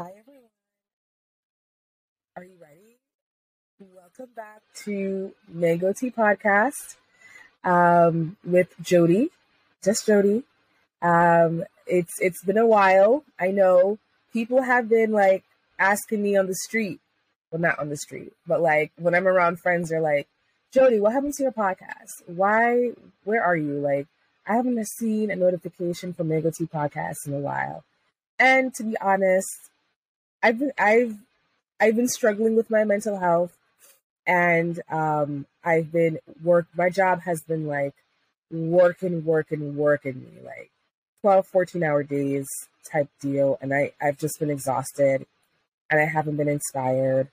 Hi, everyone. Are you ready? Welcome back to Mango Tea Podcast um, with Jody, just Jody. Um, it's it's been a while. I know people have been like asking me on the street, well, not on the street, but like when I'm around friends, they're like, "Jody, what happened to your podcast? Why? Where are you? Like, I haven't seen a notification from Mango Tea Podcast in a while." And to be honest, I've been I've I've been struggling with my mental health and um I've been work my job has been like working working working me like 12 14 hour days type deal. And I I've just been exhausted and I haven't been inspired.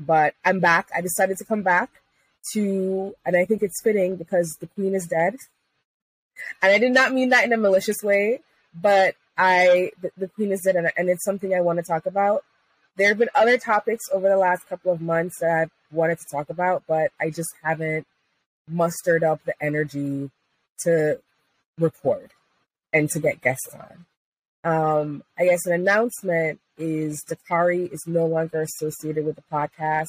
But I'm back. I decided to come back to and I think it's fitting because the queen is dead. And I did not mean that in a malicious way but I the, the queen is dead, and, it's something I want to talk about. There have been other topics over the last couple of months that I've wanted to talk about, but I just haven't mustered up the energy to record and to get guests on. Um, I guess an announcement is Dakari is no longer associated with the podcast.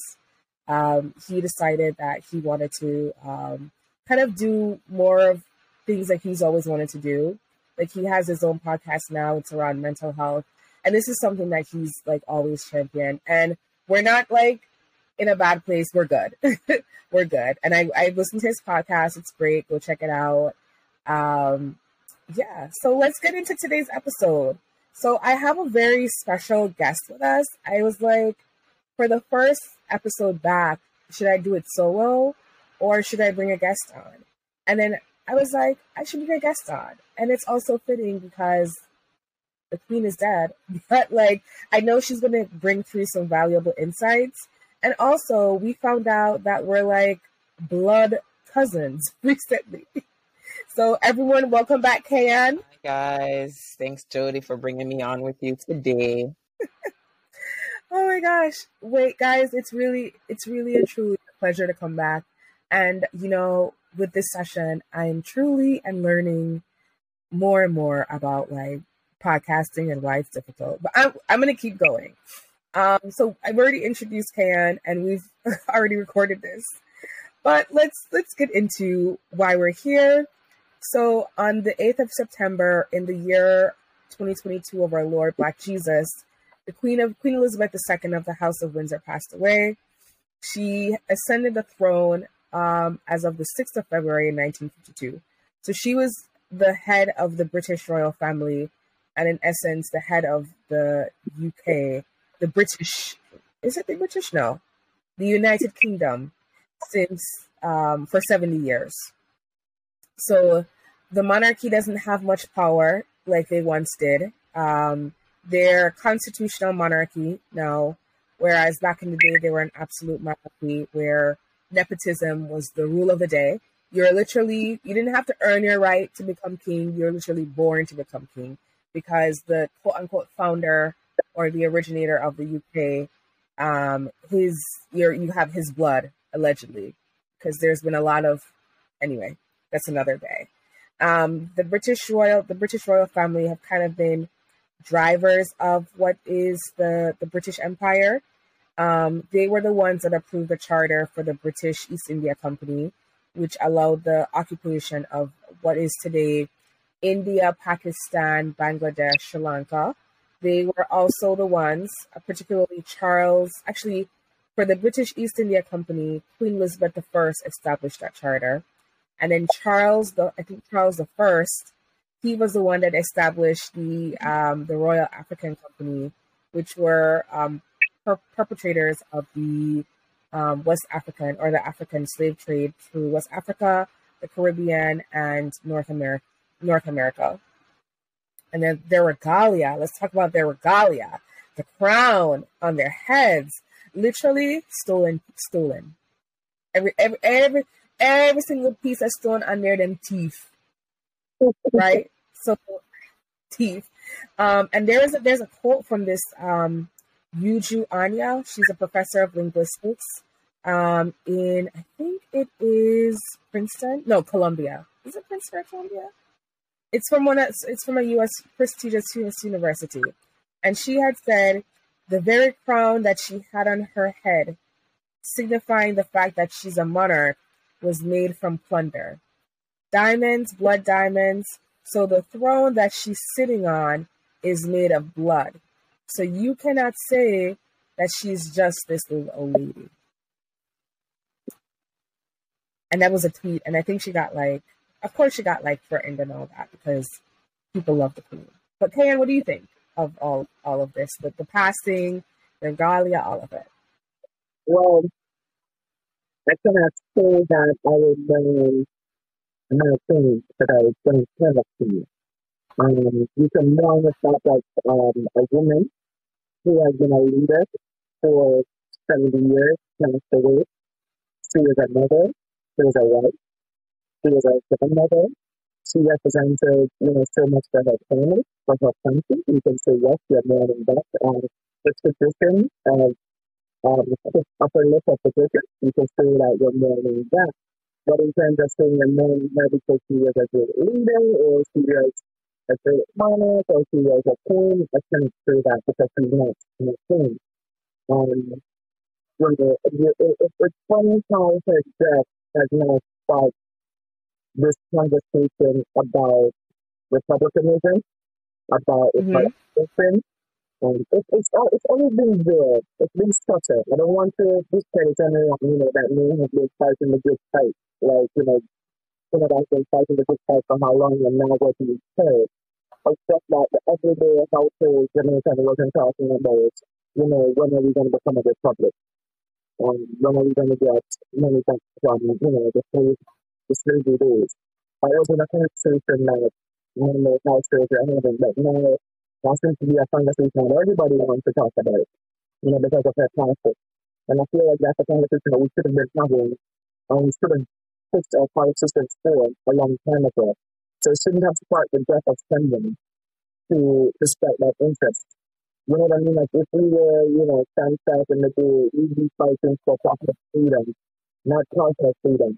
Um, he decided that he wanted to um, kind of do more of things that he's always wanted to do. Like he has his own podcast now. It's around mental health. And this is something that he's like always championed. And we're not like in a bad place. We're good. we're good. And I, I listened to his podcast. It's great. Go check it out. Um, yeah. So let's get into today's episode. So I have a very special guest with us. I was like, for the first episode back, should I do it solo or should I bring a guest on? And then I was like, I should be a guest on and it's also fitting because the queen is dead but like i know she's going to bring through some valuable insights. And also we found out that we're like blood cousins recently. So everyone welcome back KayAnne. Hi guys. Thanks jody for bringing me on with you today. Oh my gosh. Wait guys it's really it's really a truly a pleasure to come back. And you know with this session i'm truly and learning more and more about like podcasting and why it's difficult. But I'm I'm gonna keep going. Um, so I've already introduced Kan and we've already recorded this. But let's let's get into why we're here. So on the 8th of September in the year 2022 of our Lord Black Jesus, the Queen of Queen Elizabeth II of the House of Windsor passed away. She ascended the throne um, as of the 6th of February in 1952. So she was the head of the British royal family, and in essence, the head of the UK, the British. Is it the British? No, the United Kingdom, since um, for seventy years. So the monarchy doesn't have much power like they once did. Um, they're constitutional monarchy now, whereas back in the day they were an absolute monarchy where nepotism was the rule of the day. You're literally, you didn't have to earn your right to become king. You're literally born to become king because the quote unquote founder or the originator of the UK, um, his, you you have his blood allegedly because there's been a lot of, anyway, that's another day. Um, the British royal, the British royal family have kind of been drivers of what is the, the British Empire. Um, they were the ones that approved the charter for the British East India Company, which allowed the occupation of what is today India, Pakistan, Bangladesh, Sri Lanka. They were also the ones, particularly Charles, actually, for the British East India Company, Queen Elizabeth I established that charter. And then Charles, the I think Charles I, he was the one that established the um, the Royal African Company, which were um, per- perpetrators of the um, West African or the African slave trade through West Africa, the Caribbean, and North America. North America. And then their regalia. Let's talk about their regalia. The crown on their heads, literally stolen, stolen. Every every every every single piece of stone under them teeth. right? So teeth. Um, and there is a, there's a quote from this um, Uju Anya. She's a professor of linguistics um, in, I think it is Princeton. No, Columbia. Is it Princeton or Columbia? It's from one. Of, it's from a U.S. prestigious U.S. university. And she had said the very crown that she had on her head, signifying the fact that she's a monarch, was made from plunder. Diamonds, blood diamonds. So the throne that she's sitting on is made of blood. So you cannot say that she's just this little old lady. And that was a tweet, and I think she got like, of course, she got like threatened and all that because people love the queen. But KayAnne, what do you think of all all of this? The, the passing, the regalia, all of it. Well, I cannot say that I would um, my that I was going to tell to you. Um, you can mourn the fact that um, a woman who has been a leader for 70 years passed away. She was a mother, she was a wife, she was a grandmother, she represented, you know, so much for her family, for her country. You can say, yes, you're mourning that. Um, the position of um, upper lip of position, you can say that you're mourning that. But in terms of saying a man, her because she was a great leader, or she was a great monarch, or she was a queen, I can't say that because she's not a queen. Um, the, it, it, it's funny how her death has now sparked this conversation about republicanism, about Mhm. republicanism. And it, it's it's always been there. It's been subtle. I don't want to discredit anyone, you know, that may have been fighting the good fight. Like, you know, some of us been fighting the good fight for how long and now what we heard. Except that the everyday household Jamaican wasn't talking about, you know, when are we going to become a republic? Um, when are we going to get money back from, you know, the slave, the slavery days? I was in a conversation that one of my households are having, but now that seems to be a conversation that everybody wants to talk about, you know, because of their conflict. And I feel like that's a conversation that we should have been having, and we should have pushed our politicians for a long time ago. So it shouldn't have sparked the death of someone to respect that interest. You know what I mean? Like if we were, you know, stand back in the we'd be fighting for proper freedom, not personal freedom.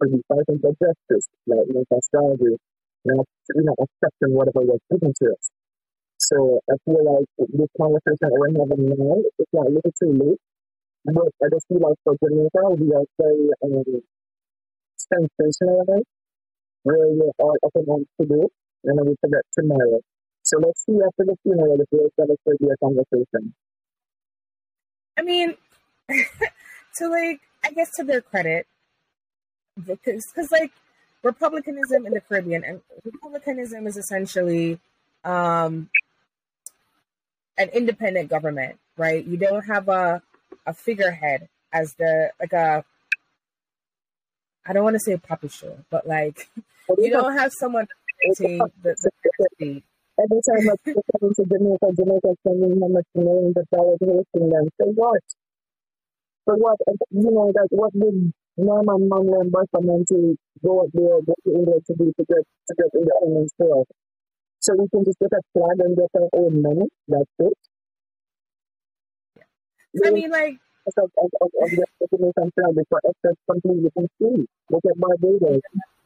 We'd be fighting for justice, like you know, slavery, not you know, accepting whatever was given to us. So I feel like this conversation that we're having now, it's not a little too late. But I just feel like for Jamaica, we are very um, sensationalized, where we're all up and on today, and we forget tomorrow. So let's see after the funeral if there's going to be a conversation. I mean, to like, I guess to their credit, because because like republicanism in the Caribbean and republicanism is essentially um, an independent government, right? You don't have a a figurehead as the like a I don't want to say a puppet show, but like you don't have someone dictating the, the the Every time I people come to Jamaica, Jamaica spending how much millions of dollars hosting them. So what? So what? You know, like what did Norman Manley and Bustamante to go up there, go to England to do to get to get independence for? So we can just get a flag and get our own money. That's it. I mean, like of, of, of, of the Jamaican flag because it's completely confused. Look at Barbados.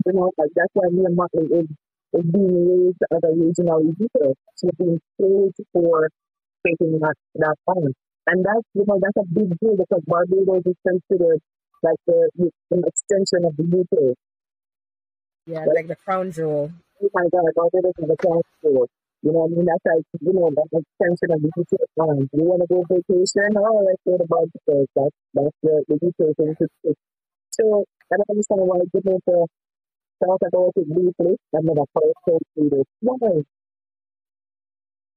You know, like that's why Mia Mottley is, is being raised as a regional leader. She's being praised for taking that, that on. And that's, you know, that's a big deal because Barbados is considered like the, the an extension of the UK. yeah, like the crown jewel. Oh my God, Barbados is a transport. You know what I mean? That's like, you know, that's an extension of the UK line. You want to go vacation? Oh, let's go to Barbados. That's, that's the, the thing. So, I don't understand why Jamaica talk about it briefly and never follow through this. Why?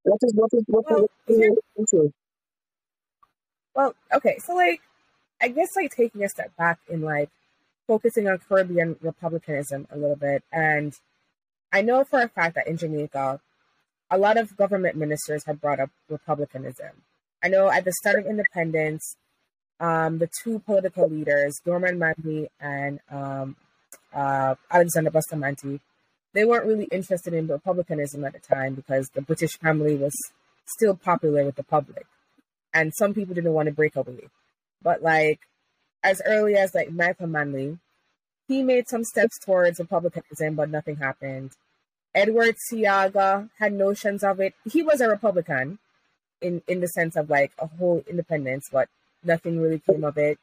What is, what is, what Well, is, here- what is, Well, okay, so like, I guess like taking a step back in like focusing on Caribbean republicanism a little bit, and I know for a fact that in Jamaica, a lot of government ministers have brought up republicanism. I know at the start of independence, um, the two political leaders, Norman Manley and um, uh, Alexander Bustamante, they weren't really interested in republicanism at the time because the British family was still popular with the public and some people didn't want to break away. But like as early as like Michael Manley, he made some steps towards republicanism, but nothing happened. Edward Seaga had notions of it. He was a Republican, in in the sense of like a whole independence, but nothing really came of it.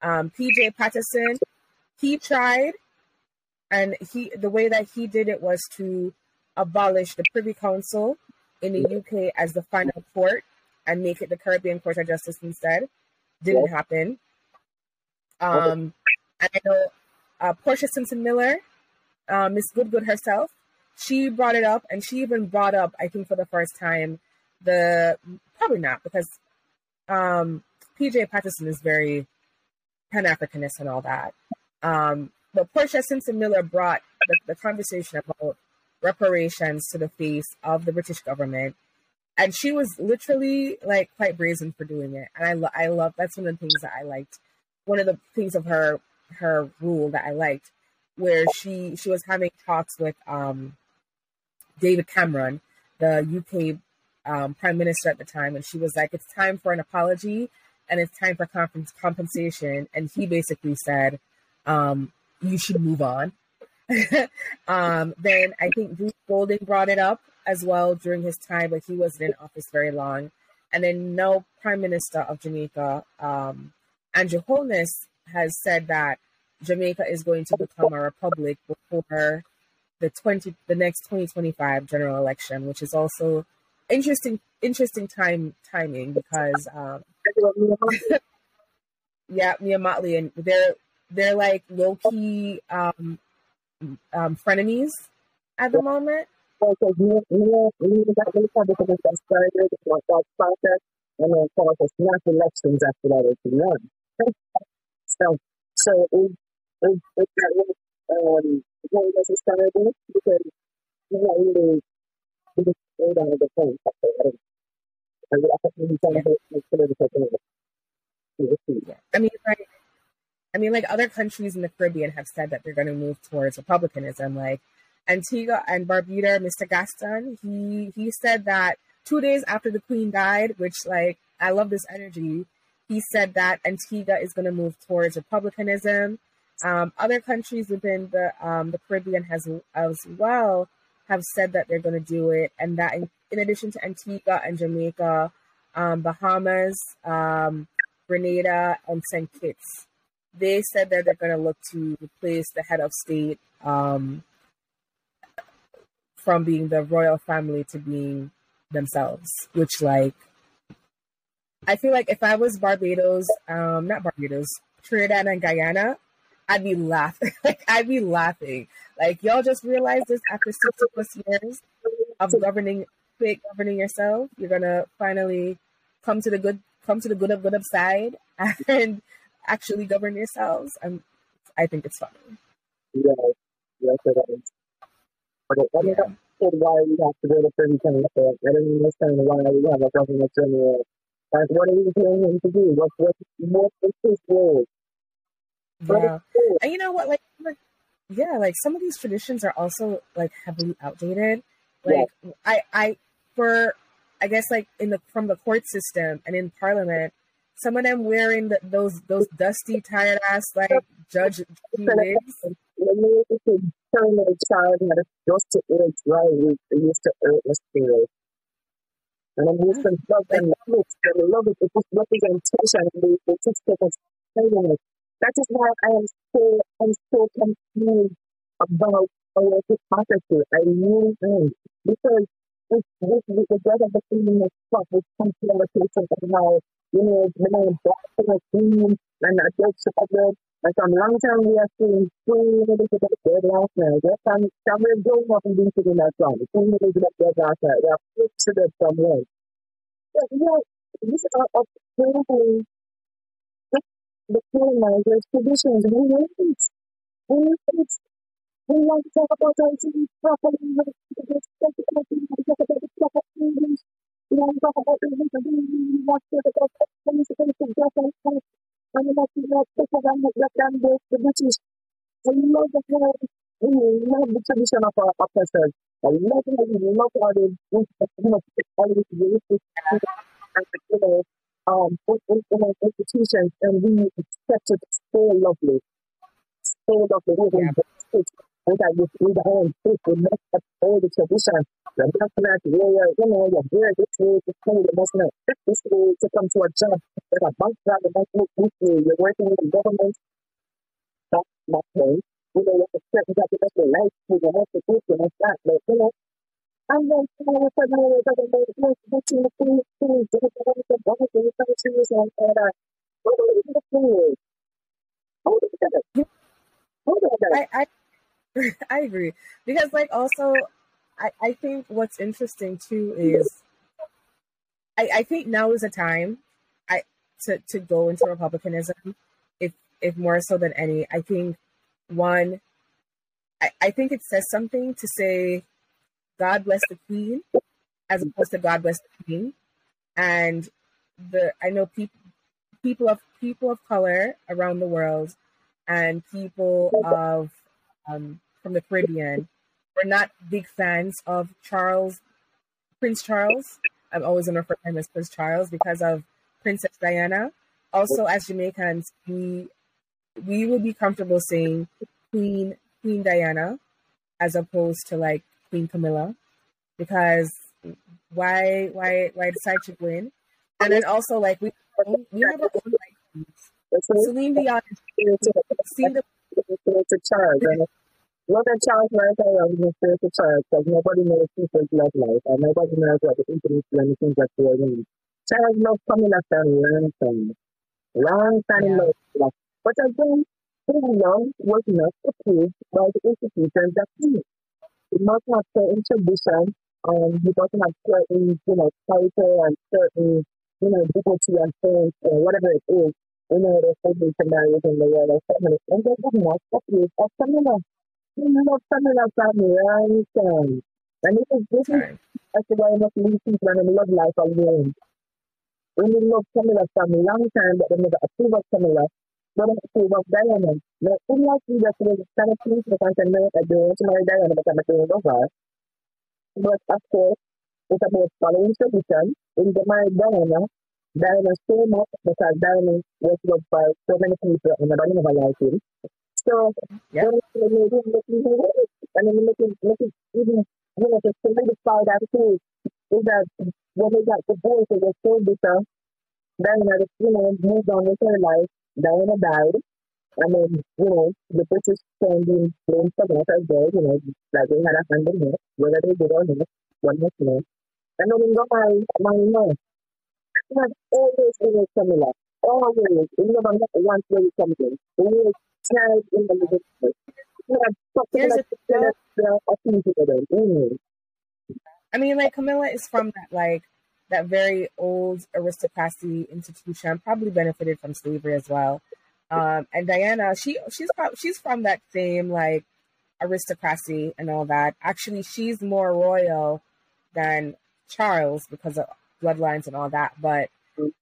Um, PJ Patterson, he tried, and he the way that he did it was to abolish the Privy Council in the UK as the final court and make it the Caribbean Court of Justice instead. Didn't happen. Um, I know uh, Portia Simpson Miller, uh, Miss Goodgood herself, she brought it up, and she even brought up, I think, for the first time, the probably not because um, PJ Patterson is very Pan Africanist and all that. Um, but Portia Simpson Miller brought the, the conversation about reparations to the face of the British government. And she was literally like quite brazen for doing it. And I, lo- I love that's one of the things that I liked. One of the things of her her rule that I liked, where she she was having talks with um, David Cameron, the UK um, prime minister at the time, and she was like, "It's time for an apology and it's time for comp- compensation." And he basically said, um, "You should move on." um, then I think Bruce Golding brought it up as well during his time, but he wasn't in office very long. And then no Prime Minister of Jamaica, um, Andrew Holness, has said that Jamaica is going to become a republic before the twenty the next twenty twenty five general election, which is also interesting interesting time timing because um, yeah, Mia Mottley and they're they're like low key um, um, frenemies at the moment. And then called for snap elections after that was run. so, so it, it, it got um, because stayed on the phone. I thing. I mean, like, I mean, like other countries in the Caribbean have said that they're going to move towards republicanism. Like Antigua and Barbuda, Mr. Gaston, he he said that two days after the Queen died, which like I love this energy. He said that Antigua is going to move towards republicanism. Um, other countries within the um, the Caribbean has as well have said that they're going to do it, and that in, in addition to Antigua and Jamaica, um, Bahamas, um, Grenada, and St. Kitts they said that they're going to look to replace the head of state um, from being the royal family to being themselves, which like I feel like if I was Barbados, um, not Barbados, Trinidad and Guyana, I'd be laughing. like I'd be laughing. Like y'all just realized this after sixty plus years of governing, quick governing yourself, you're gonna finally come to the good, come to the good of good of side, and actually govern yourselves. I'm, I think it's funny. Yeah, yes, it is. Okay, I don't understand why we have to go to 30 times I don't understand why we have a government general. Like, what are we paying him to do? What, what, what is his role? Yeah. And you know what? Like, yeah, like some of these traditions are also like heavily outdated. Like, yeah. I, I, for, I guess like in the from the court system and in parliament, some of them wearing the, those those dusty, tired ass like judge wigs. Telling a child how to just to age right, we used to hurt the spirit. And I'm used to oh, love and love it. And love it. It's representation. And they teach us it. That is why I am so I'm so confused about our hypocrisy. I really am. Because with, with, with the death of the feeling of stuff, with some conversations of you know, man, boxing a team and I just started. And some long time we are seeing three minutes of the last night. That time, somewhere going up and being in that song. Three minutes of the dead last night. We are fixed to that somewhere. Yeah, you know, this is a painful, the colonizers' traditions. We need it. We need it. We want to talk about our city properly. We want to talk about the proper English. We want to talk about the we want to talk about and like you know, because I'm not that damn the, the British. I love the how we love the tradition of our oppressors. I love how we love how they you know always racist and you know um in, in our institutions and we accept it so lovely. So lovely. We yeah. and that we the own we mess up all the tradition. The black warrior, you know, you're here this way to pay, you must not fit this way to come to a job. Like a bank job, you must look this way. You're working with the government, that's not way. You know, you have to certain job, you must be nice, you must be this, you must that, but you know, and then I was like, no, I, I, I agree. Because, like, also, I, I think what's interesting, too, is I, I think now is a time I to, to go into Republicanism, if, if more so than any. I think, one, I, I think it says something to say God bless the queen as opposed to God bless the king and the I know people people of people of color around the world and people of um, from the Caribbean we're not big fans of Charles, Prince Charles. I'm always to refer to him as Prince Charles because of Princess Diana. Also, as Jamaicans, we we would be comfortable saying Queen Queen Diana as opposed to like Queen Camilla because why why why decide to win? And then also like we we never owned like Celine Dion the to Charles what a chance right was say to Charles, because nobody knows people's love life, and nobody knows what the internet and things that they're doing. Charles loved Camilla for a long time. Long time Yeah. love. love. But again, his love was not approved by the institutions that he did not have certain tradition and he doesn't have certain, you know, culture and certain, you know, dignity and things or whatever it is, you know, there's so many scenarios in the world of so many and they would not separate or similar. You know, similar family, I understand. And this is this is as the not most of people and love life alone. When you love similar family long time but then they never approve of similar but they approve of Diana. Now, in like you just was kind of pleased with and know I do want to marry Diana because I'm a doing of her. But of course, it's about following tradition. When you marry Diana, Diana so much because Diana was loved by so many people and nobody never liked him. So, Yeah. then they made him look even worse. And then make it, make it even, you know, to solidify that too, is that when they got divorced, it was so bitter. Diana, you know, moved on with her life down about. And then, you know, the is can be for that as well, you know, like they had a friend in here, whether they did or not, one must know. And then in the mind, my mind, but always in a similar, always in the one that wants to always in the middle of I mean, like Camilla is from that like that very old aristocracy institution. Probably benefited from slavery as well. Um, and Diana, she she's she's from that same like aristocracy and all that. Actually, she's more royal than Charles because of bloodlines and all that. But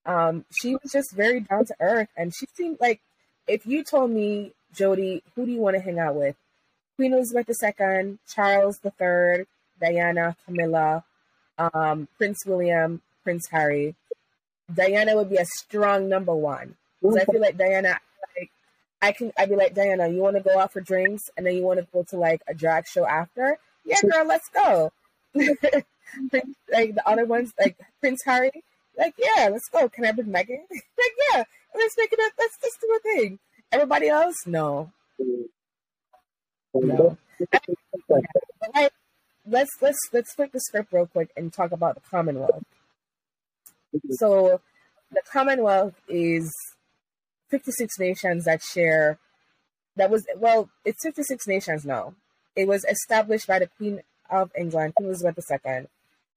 um, she was just very down to earth, and she seemed like if you told me, Jody, who do you want to hang out with? Queen Elizabeth II, Charles III, Diana, Camilla, um, Prince William, Prince Harry. Diana would be a strong number one because I feel like Diana, like I can, I'd be like Diana, you want to go out for drinks and then you want to go to like a drag show after? Yeah, girl, let's go. Like the other ones, like Prince Harry, like yeah, let's go. Can I bring Meghan? like yeah, let's make it. A, let's just do a thing. Everybody else, no, no. let's let's let's flip the script real quick and talk about the Commonwealth. So, the Commonwealth is 56 nations that share. That was well, it's 56 nations now. It was established by the Queen of England, Queen Elizabeth II,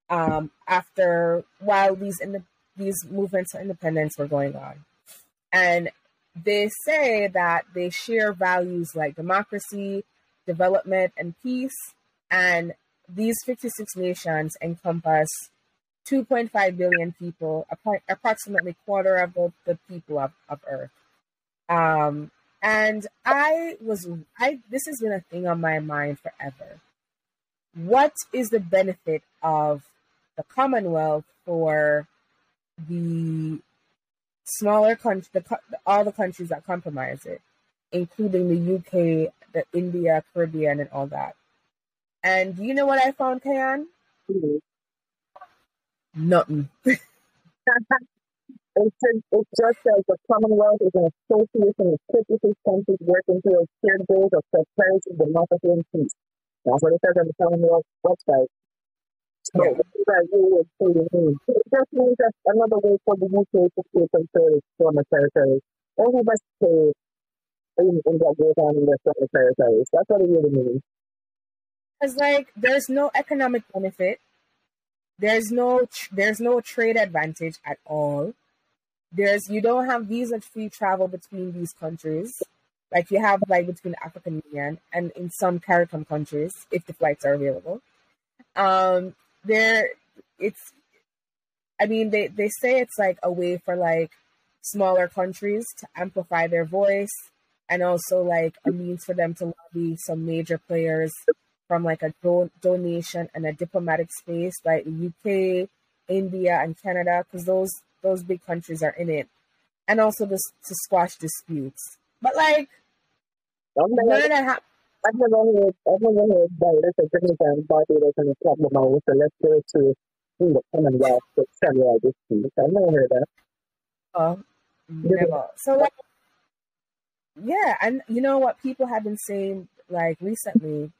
um, after while these in the, these movements for independence were going on, and they say that they share values like democracy, development, and peace. And these 56 nations encompass 2.5 billion people, approximately quarter of the, the people of, of Earth. Um, and I was, I this has been a thing on my mind forever. What is the benefit of the Commonwealth for the smaller countries, the, all the countries that compromise it, including the UK, the India, Caribbean, and all that? And you know what I found, KayAnne? see. Nothing. It just, it just says the Commonwealth is an association of 56 countries working towards shared goals of prosperity, democracy, and peace. That's what it says on the Commonwealth website. So, Yeah. that really truly mean? It just means that another way for the UK to still control its former territories. Only by stay in, in what goes on in their former territories. That's what it really means. Because like there's no economic benefit. There's no there's no trade advantage at all. There's you don't have visa free travel between these countries. Like you have like between the African Union and in some CARICOM countries, if the flights are available. Um there it's I mean they, they say it's like a way for like smaller countries to amplify their voice and also like a means for them to lobby some major players from like a do- donation and a diplomatic space like the UK, India, and Canada, because those those big countries are in it, and also this to squash disputes. But like none of that hap- I've never heard, I've never heard that it's a Jamaica and Barbados and a problem out with let's go to the Commonwealth to celebrate this peace. I've never heard that. uh, never. So like, yeah, and you know what people have been saying like recently,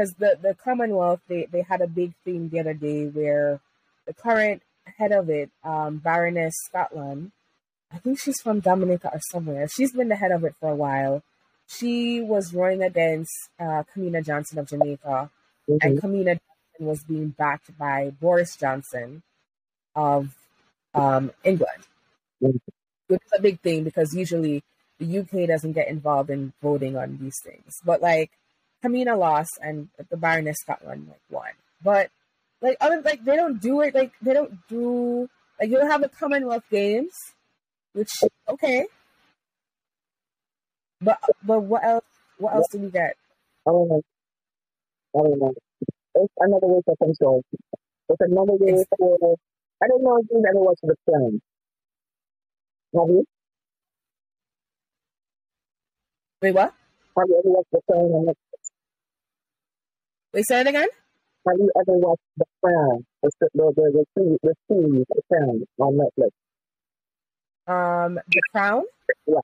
because the the Commonwealth they they had a big thing the other day where the current head of it, um, Baroness Scotland, I think she's from Dominica or somewhere. She's been the head of it for a while. She was running against uh, Kamina Johnson of Jamaica, Mhm. and Kamina Johnson was being backed by Boris Johnson of um, England. Mhm. Which is a big thing because usually the UK doesn't get involved in voting on these things. But like Kamina lost and the Baroness Scotland like won. But like other like they don't do it like they don't do like you don't have the Commonwealth Games, which okay. But but what else what else do we get? I don't know. I don't know. It's another way for control. It's another way for. I don't know if you've ever watched The Crown. Have you? Wait, what? Have you ever watched The Crown? Wait, say it again? Have you ever watched The Crown? The the the the, series- the series The Crown on Netflix. Um, The Crown? Yeah.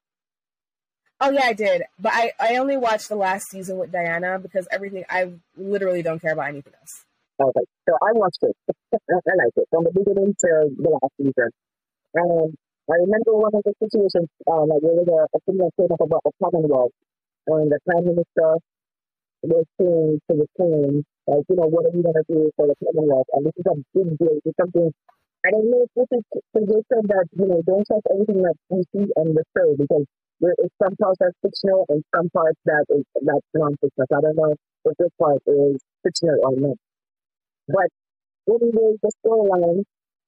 Oh yeah, I did. But I, I only watched the last season with Diana because everything I literally don't care about anything else. Okay, so I watched it. I like it from the beginning to the last season. And I remember one of the situations, uh, like there was a, a thing that came up about the Commonwealth, and the Prime Minister was saying to the Queen, like, you know, what are we going to do for the Commonwealth? And this is a big deal. It's something, I don't know if this is suggestion that, you know, don't trust everything that we see on the show because there is some parts that's fictional and some parts that is that's non-fictional. I don't know if this part is fictional or not. But anyway, the storyline,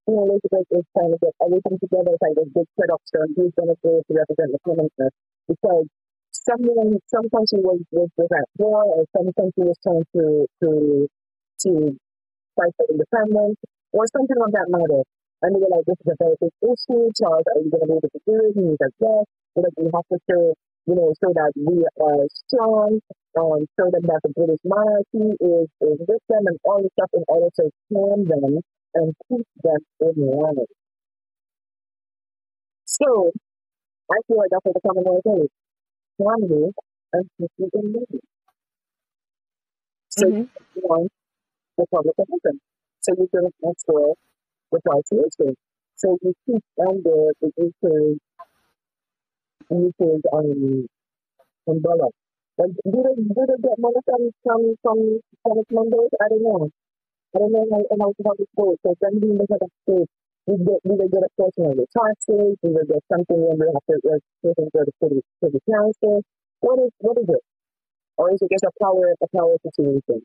you know, Elizabeth is trying to get everything together, it's like this big production, who's going to go to represent the Commonwealth. Because someone, some country was, was, was at war, or some country was trying to, to, to fight for independence, or something of that matter. And they were like, this is a very big issue, Charles, are you going to be able to do it? And he's like, yes, but we have to show, you know, so that we are strong, um, show them that the British monarchy is, is with them and all this stuff in order to calm them and keep them in line. So, I feel like that's what the Commonwealth is. Calm you and keep you in line. So, Mhm. you want the public attention. So, you can ensure the participation. So, you keep under the UK, UK's um, umbrella. Like, do they, do they get money from, from, from, its members? I don't know. I don't know how, how, how this goes. So then we look at the state, we get, they get a portion of the taxes? They get something when they have to, like, taken to the city, to the council? What is, what is it? Or is it just a power, a power situation?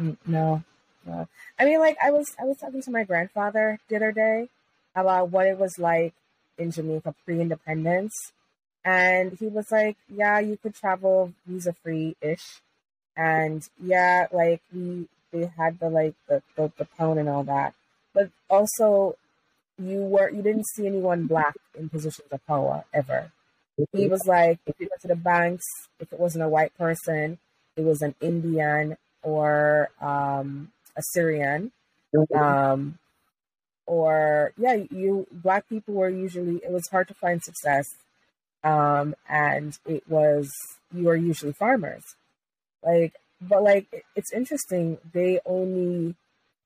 Mm, No, no. I mean, like I was, I was talking to my grandfather the other day about what it was like in Jamaica pre-independence, and he was like, "Yeah, you could travel visa free ish, and yeah, like we they had the like the, the the pound and all that, but also you were you didn't see anyone black in positions of power ever." He was like, if you went to the banks, if it wasn't a white person, it was an Indian or um, Assyrian. Mhm. Um, or yeah, you black people were usually it was hard to find success, um, and it was you were usually farmers, like but like it's interesting they only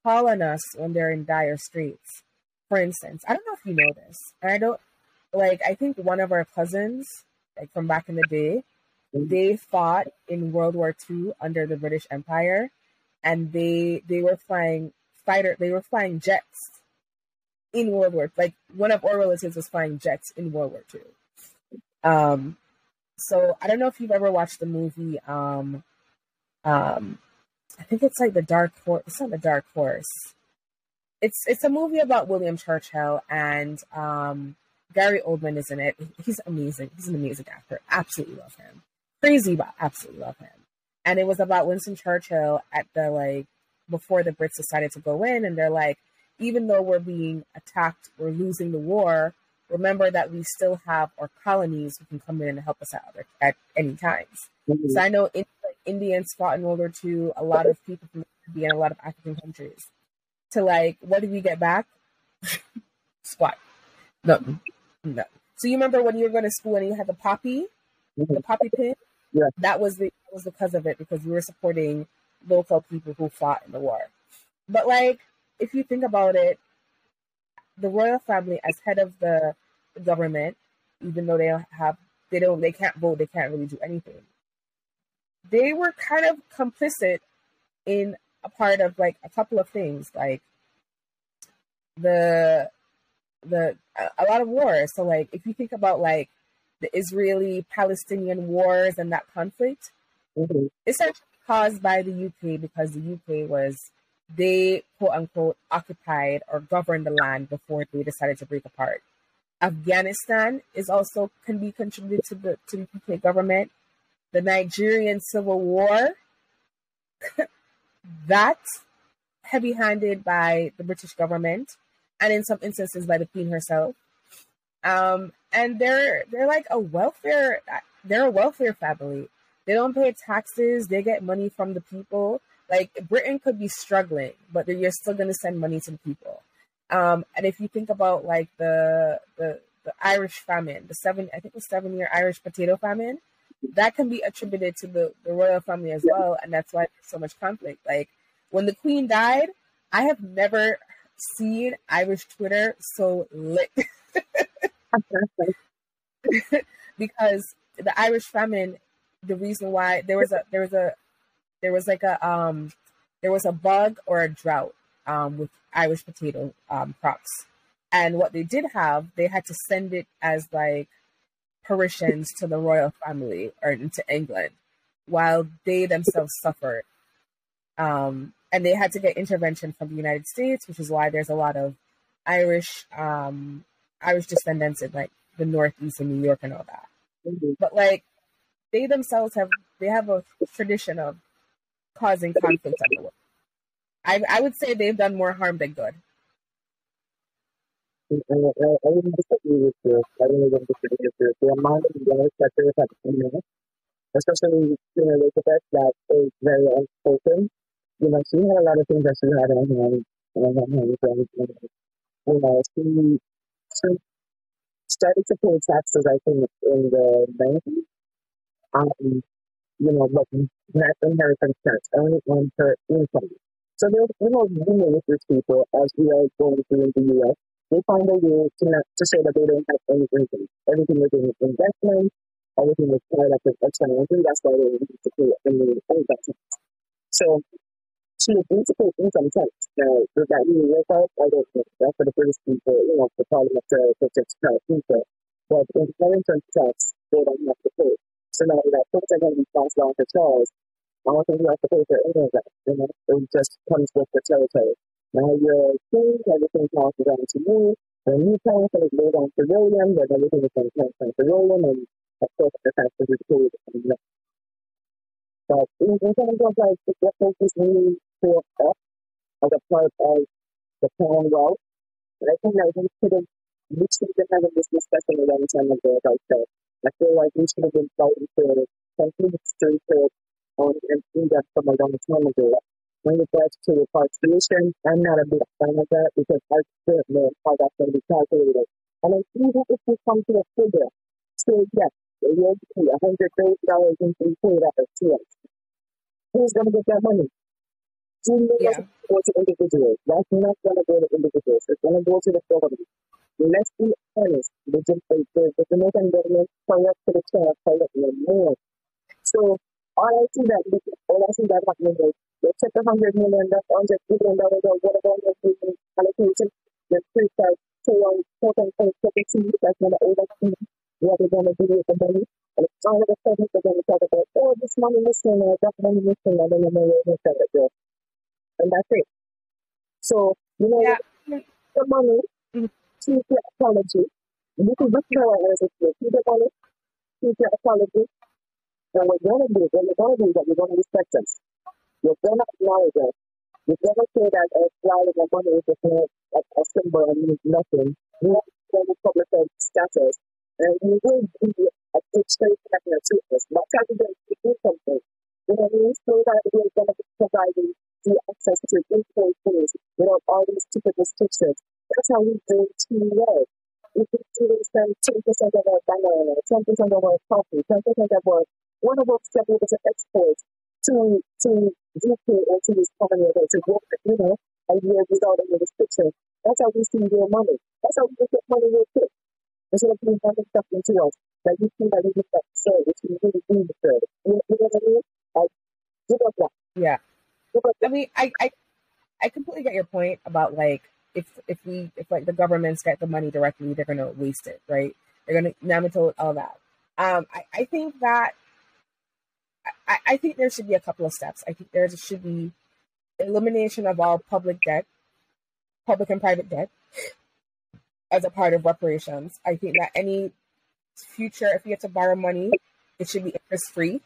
call on us when they're in dire straits. For instance, I don't know if you know this, and I don't like I think one of our cousins like from back in the day, Mhm. they fought in World War II under the British Empire, and they they were flying fighter they were flying jets in World War like one of our relatives was flying jets in World War II. Um, so I don't know if you've ever watched the movie. Um, um, I think it's like the Dark Horse. It's not the Dark Horse. It's it's a movie about William Churchill and um, Gary Oldman is in it. He's amazing. He's an amazing actor. Absolutely love him. Crazy, but absolutely love him. And it was about Winston Churchill at the like before the Brits decided to go in, and they're like, even though we're being attacked, we're losing the war. Remember that we still have our colonies who can come in and help us out at, at any times. Mhm. So I know in, Indians fought in World War II. A lot of people from the Caribbean, a lot of African countries. To like, what did we get back? Squat. No, no. So you remember when you were going to school and you had the poppy, the Mhm. poppy pin? Yeah. That was the that was because of it because we were supporting local people who fought in the war. But like, if you think about it, the royal family as head of the, the government, even though they don't have they don't they can't vote, they can't really do anything. They were kind of complicit in a part of like a couple of things, like the the a, lot of wars. So like if you think about like the Israeli Palestinian wars and that conflict, Mhm. essentially caused by the UK because the UK was they quote unquote occupied or governed the land before they decided to break apart. Afghanistan is also can be contributed to the to the UK government. The Nigerian Civil War, that heavy handed by the British government and in some instances by the Queen herself. Um, and they're they're like a welfare they're a welfare family. They don't pay taxes. They get money from the people. Like Britain could be struggling, but you're still going to send money to the people. Um, and if you think about like the the the Irish famine, the seven I think the seven year Irish potato famine, that can be attributed to the the royal family as well, and that's why there's so much conflict. Like when the Queen died, I have never seen Irish Twitter so lit because the Irish famine, the reason why there was a there was a there was like a um there was a bug or a drought um with Irish potato um crops. And what they did have, they had to send it as like Parisians to the royal family or into England while they themselves suffered. Um, and they had to get intervention from the United States, which is why there's a lot of Irish um, Irish descendants in like the Northeast and New York and all that. Mhm. But like they themselves have they have a tradition of causing conflict at the world. I I would say they've done more harm than good. I, I, wouldn't disagree with you. I wouldn't disagree with you. The amount of that they have in there, especially, you know, Elizabeth, that is very outspoken. You know, she had a lot of things that she had on her hands, on her hands, and, you know, she, she started to pay taxes, I think, in the 90s. Um, you know, but not inheritance tax, only on her income. So there's, you know, many with these people as we are going through in the U.S they find a way to not to say that they don't have any income. Everything is in investment, everything is tied up with external income. That's why they need to pay any income tax. So she agreed to pay income tax. Now, does that really work out? I don't know. That's for the British people, you know, for Parliament to, to just tell people. But in inheritance tax, they don't have to pay. So now that things are going to be passed down to Charles, I don't think you have to pay for any of that. You know, it just comes with the territory. Now you're king, everything passes down to you. When you transfer it goes on to William, then everything is going to transfer to William, and of course the taxes is paid. But in, in terms of like what focus really for up as a part of the Commonwealth, I think that we could have we should have been this discussion a long time ago about that. I feel like we should have been fighting for complete history for on and do that from a long time ago. When it gets to repatriation, I'm not a big fan of that because I don't know how that's going to be calculated. And I then even if we come to a figure, so yes, it will be a hundred thousand dollars in three paid out of. Who's going to get that money? Junior Yeah. doesn't go to individuals. That's not going to go to individuals. It's going to go to the government. Let's be honest. The, the, the, the Jamaican government corrupt to the chair corruptly more. So all I see that all I see that happening is take a hundred million, that hundred billion dollars or whatever hundred billion allocation, they treat that to one quote unquote property that's gonna oversee what they're gonna do with the money. And all of a sudden they're gonna talk about, oh this money missing or that money missing, I don't know where they send it to. And that's it. So, you know, Yeah. the money, Mhm. choose your apology. You can withdraw it as a gift. Keep the money, choose your apology. And you're gonna do, what you're gonna do is that you're gonna respect us. You're gonna acknowledge us. You're say that a flag and a money is just a, a, a symbol and means nothing. You want to go with public status. And we will be a good straight partner to us. Not trying to to do something. You know I? So that we're gonna be providing the access to import things without all these stupid restrictions. That's how we do to well. We can even spend 10% of our banana, 10% of our coffee, 10% of our one of to be able to export to to Or to this company or to work, you know, and a year without any restriction. That's how we see real money. That's how we get money real quick. Instead of being having stuff into us that we see that we need that service, we really do the service. You you know what I mean? Like, give up that. Yeah. Give up I mean, I, I, I completely get your point about like if if we if like the governments get the money directly, they're gonna waste it, right? They're gonna Namato all that. Um, I, I think that I, I think there should be a couple of steps. I think there should be elimination of all public debt, public and private debt, as a part of reparations. I think that any future, if you have to borrow money, it should be interest free.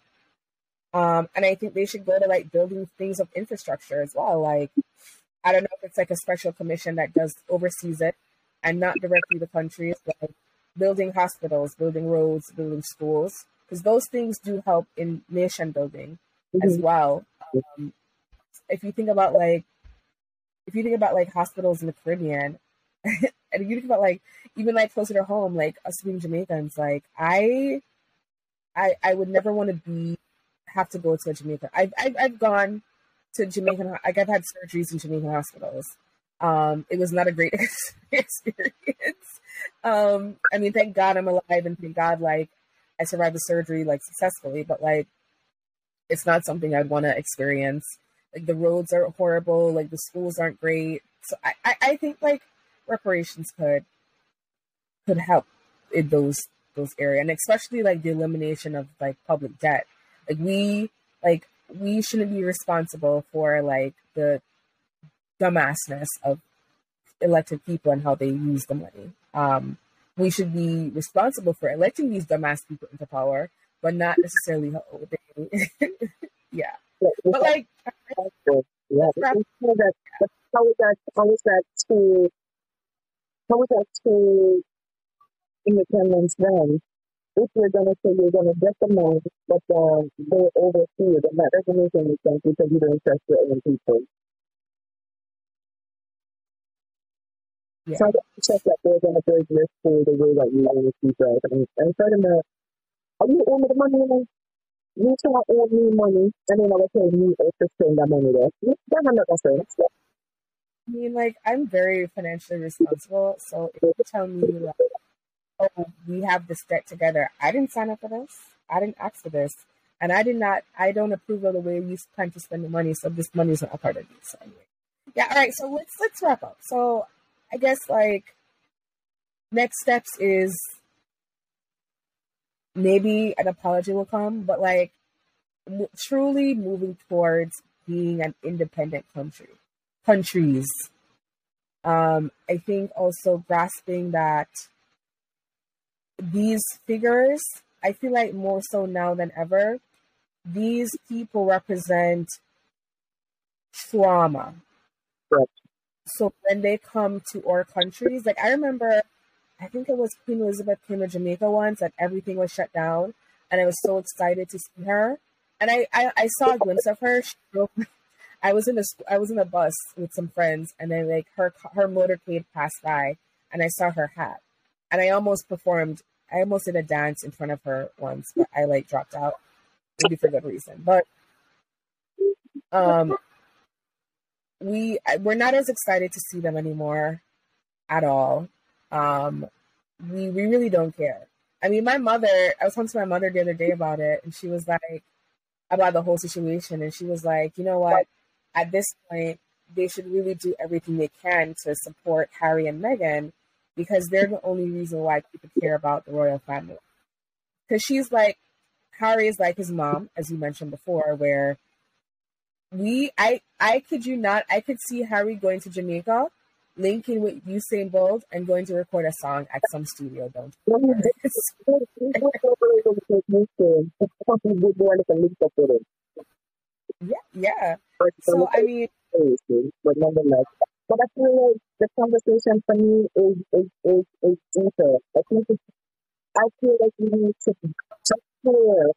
Um, and I think they should go to like building things of infrastructure as well. Like, I don't know if it's like a special commission that does oversees it and not directly the countries, but like building hospitals, building roads, building schools, because those things do help in nation building as Mhm. well. Um, if you think about like, if you think about like hospitals in the Caribbean, and you think about like even like closer to home, like us being Jamaicans, like I, I, I would never want to be have to go to a Jamaican. I've I've, I've gone to Jamaican. Like I've had surgeries in Jamaican hospitals. Um, it was not a great experience. Um, I mean, thank God I'm alive, and thank God like I survived the surgery like successfully. But like, it's not something I'd want to experience. Like the roads are horrible. Like the schools aren't great. So I, I, I think like reparations could could help in those those areas, and especially like the elimination of like public debt. Like we like we shouldn't be responsible for like the dumbassness of elected people and how they use the money. Um, we should be responsible for electing these dumbass people into power, but not necessarily how they. yeah, but like Exactly. Yeah, Right. it's how that, but how is that, how is that to, how is that to independence then? If you're gonna say you're gonna get the money, but um, they oversee it, then that doesn't make any sense because you don't trust your own people. Yeah. So I got to check that they're gonna bridge your school the way that you want to see it. And, and furthermore, are you owe me the money? You? You cannot owe me money, and then I will tell me how to spend that money there. That doesn't make sense. I mean, like I'm very financially responsible, so if you tell me like, oh, we have this debt together, I didn't sign up for this. I didn't ask for this, and I did not. I don't approve of the way you plan to spend the money, so this money is not a part of this. So anyway, yeah. All right, so let's let's wrap up. So I guess like next steps is maybe an apology will come, but like m- truly moving towards being an independent country countries. Um, I think also grasping that these figures, I feel like more so now than ever, these people represent trauma. Right. So when they come to our countries, like I remember, I think it was Queen Elizabeth came to Jamaica once and everything was shut down, and I was so excited to see her. And I, I, I saw a glimpse of her. She I was in a I was in a bus with some friends, and then like her her motorcade passed by, and I saw her hat, and I almost performed. I almost did a dance in front of her once, but I like dropped out, maybe for good reason. But um, we we're not as excited to see them anymore at all. Um, we we really don't care. I mean, my mother. I was talking to my mother the other day about it, and she was like, about the whole situation, and she was like, you know what? At this point, they should really do everything they can to support Harry and Meghan because they're the only reason why people care about the royal family. Because she's like, Harry is like his mom, as you mentioned before, where we, I, I kid you not, I could see Harry going to Jamaica linking with Usain Bolt and going to record a song at some studio. Don't yeah, yeah. So I mean, but nonetheless, but I feel like the conversation for me is is is, is deeper. I think it's, I feel like we need to clear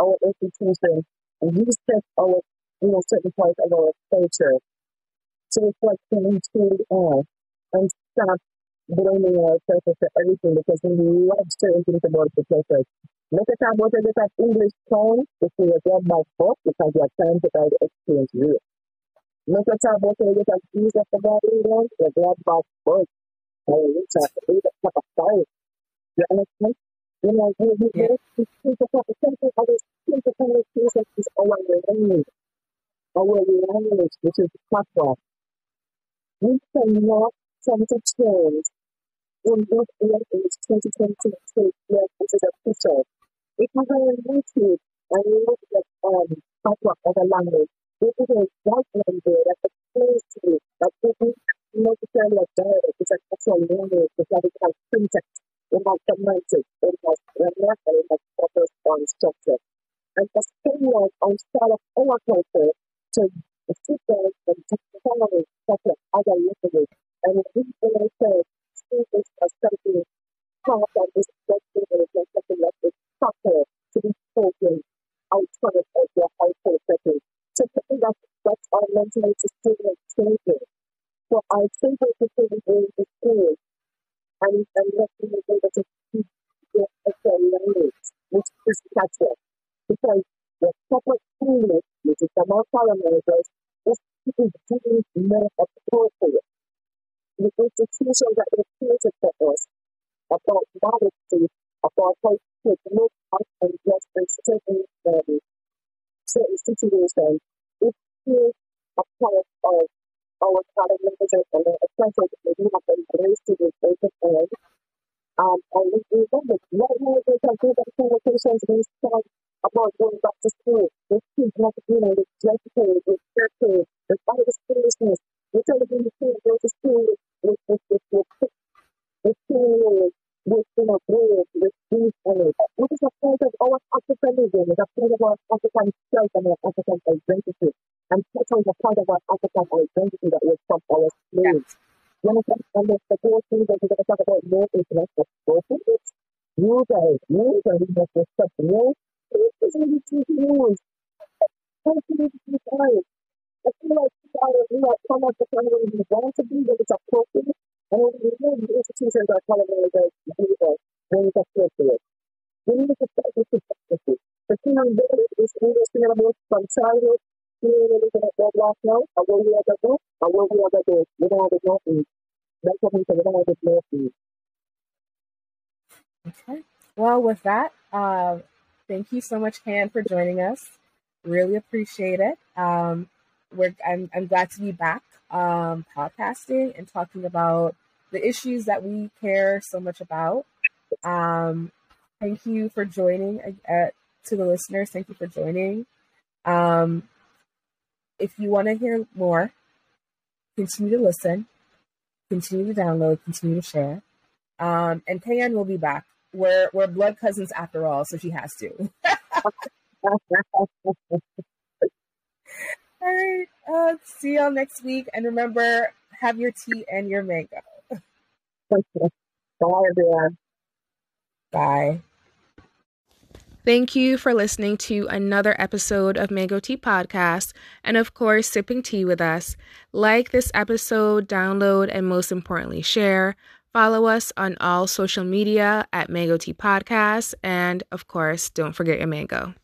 our institutions and reset our you a certain parts of our culture to reflect who we are and stop blaming ourselves for everything because we love certain things about the process. Look at how much of this English tone if we are grab my book because you are trying to buy the experience real. Look at how much of this views of the body you grab my book you try to the cup of fire. You understand? You know, you Yeah. you think about the something of this think of how this is our language, language, which is the platform. We cannot tend to change in this year is 2022 year, which is official. If you go on YouTube and you look at um as a language, this is a white language that explains to you that this is necessarily a dialect, it's an actual language because it has syntax, it has semantics, it has grammar, and it has purpose and structure. And for someone outside of our culture to sit there and to follow such a other language and we really say see this as something part of this festival is something that is proper to be spoken outside of your household setting. So I think that's that's our mentality still changing. So I think the thing is the school and and to speak their actual language, which is patois. Because the proper English, which is the more colonizers, is is doing more appropriate the institutions that were created for us about modesty, about how to look up and dress in certain, um, certain situations, is still a part of our colonization and a pressure that we have embraced to be open um, and we we remember what more they can do than conversations we start about going back to school. With kids not, you know, with dress code, with shirt code, with all this foolishness. We tell them you can't go to school with with with with with with with cereals, with you know bread, with beef on it. Which is a part of our Africanism, it's a part of our African self and our African identity. And such is a part of our African identity that was from our slaves. You understand? And the, the whole thing that we're going to talk about more is not the you guys, you guys must respect you. You. Well, with that, uh, thank you so much, KayAnne, for joining us. Really appreciate it. Um, we're I'm I'm glad to be back um, podcasting and talking about the issues that we care so much about. Um, thank you for joining uh, to the listeners. Thank you for joining. Um, if you want to hear more, continue to listen, continue to download, continue to share. Um, and Payan will be back. We're we're blood cousins after all, so she has to. All right. Uh, see y'all next week, and remember, have your tea and your mango. Bye, everyone. Bye. Thank you for listening to another episode of Mango Tea Podcast and, of course, sipping tea with us. Like this episode, download, and most importantly, share. Follow us on all social media at Mango Tea Podcast. And, of course, don't forget your mango.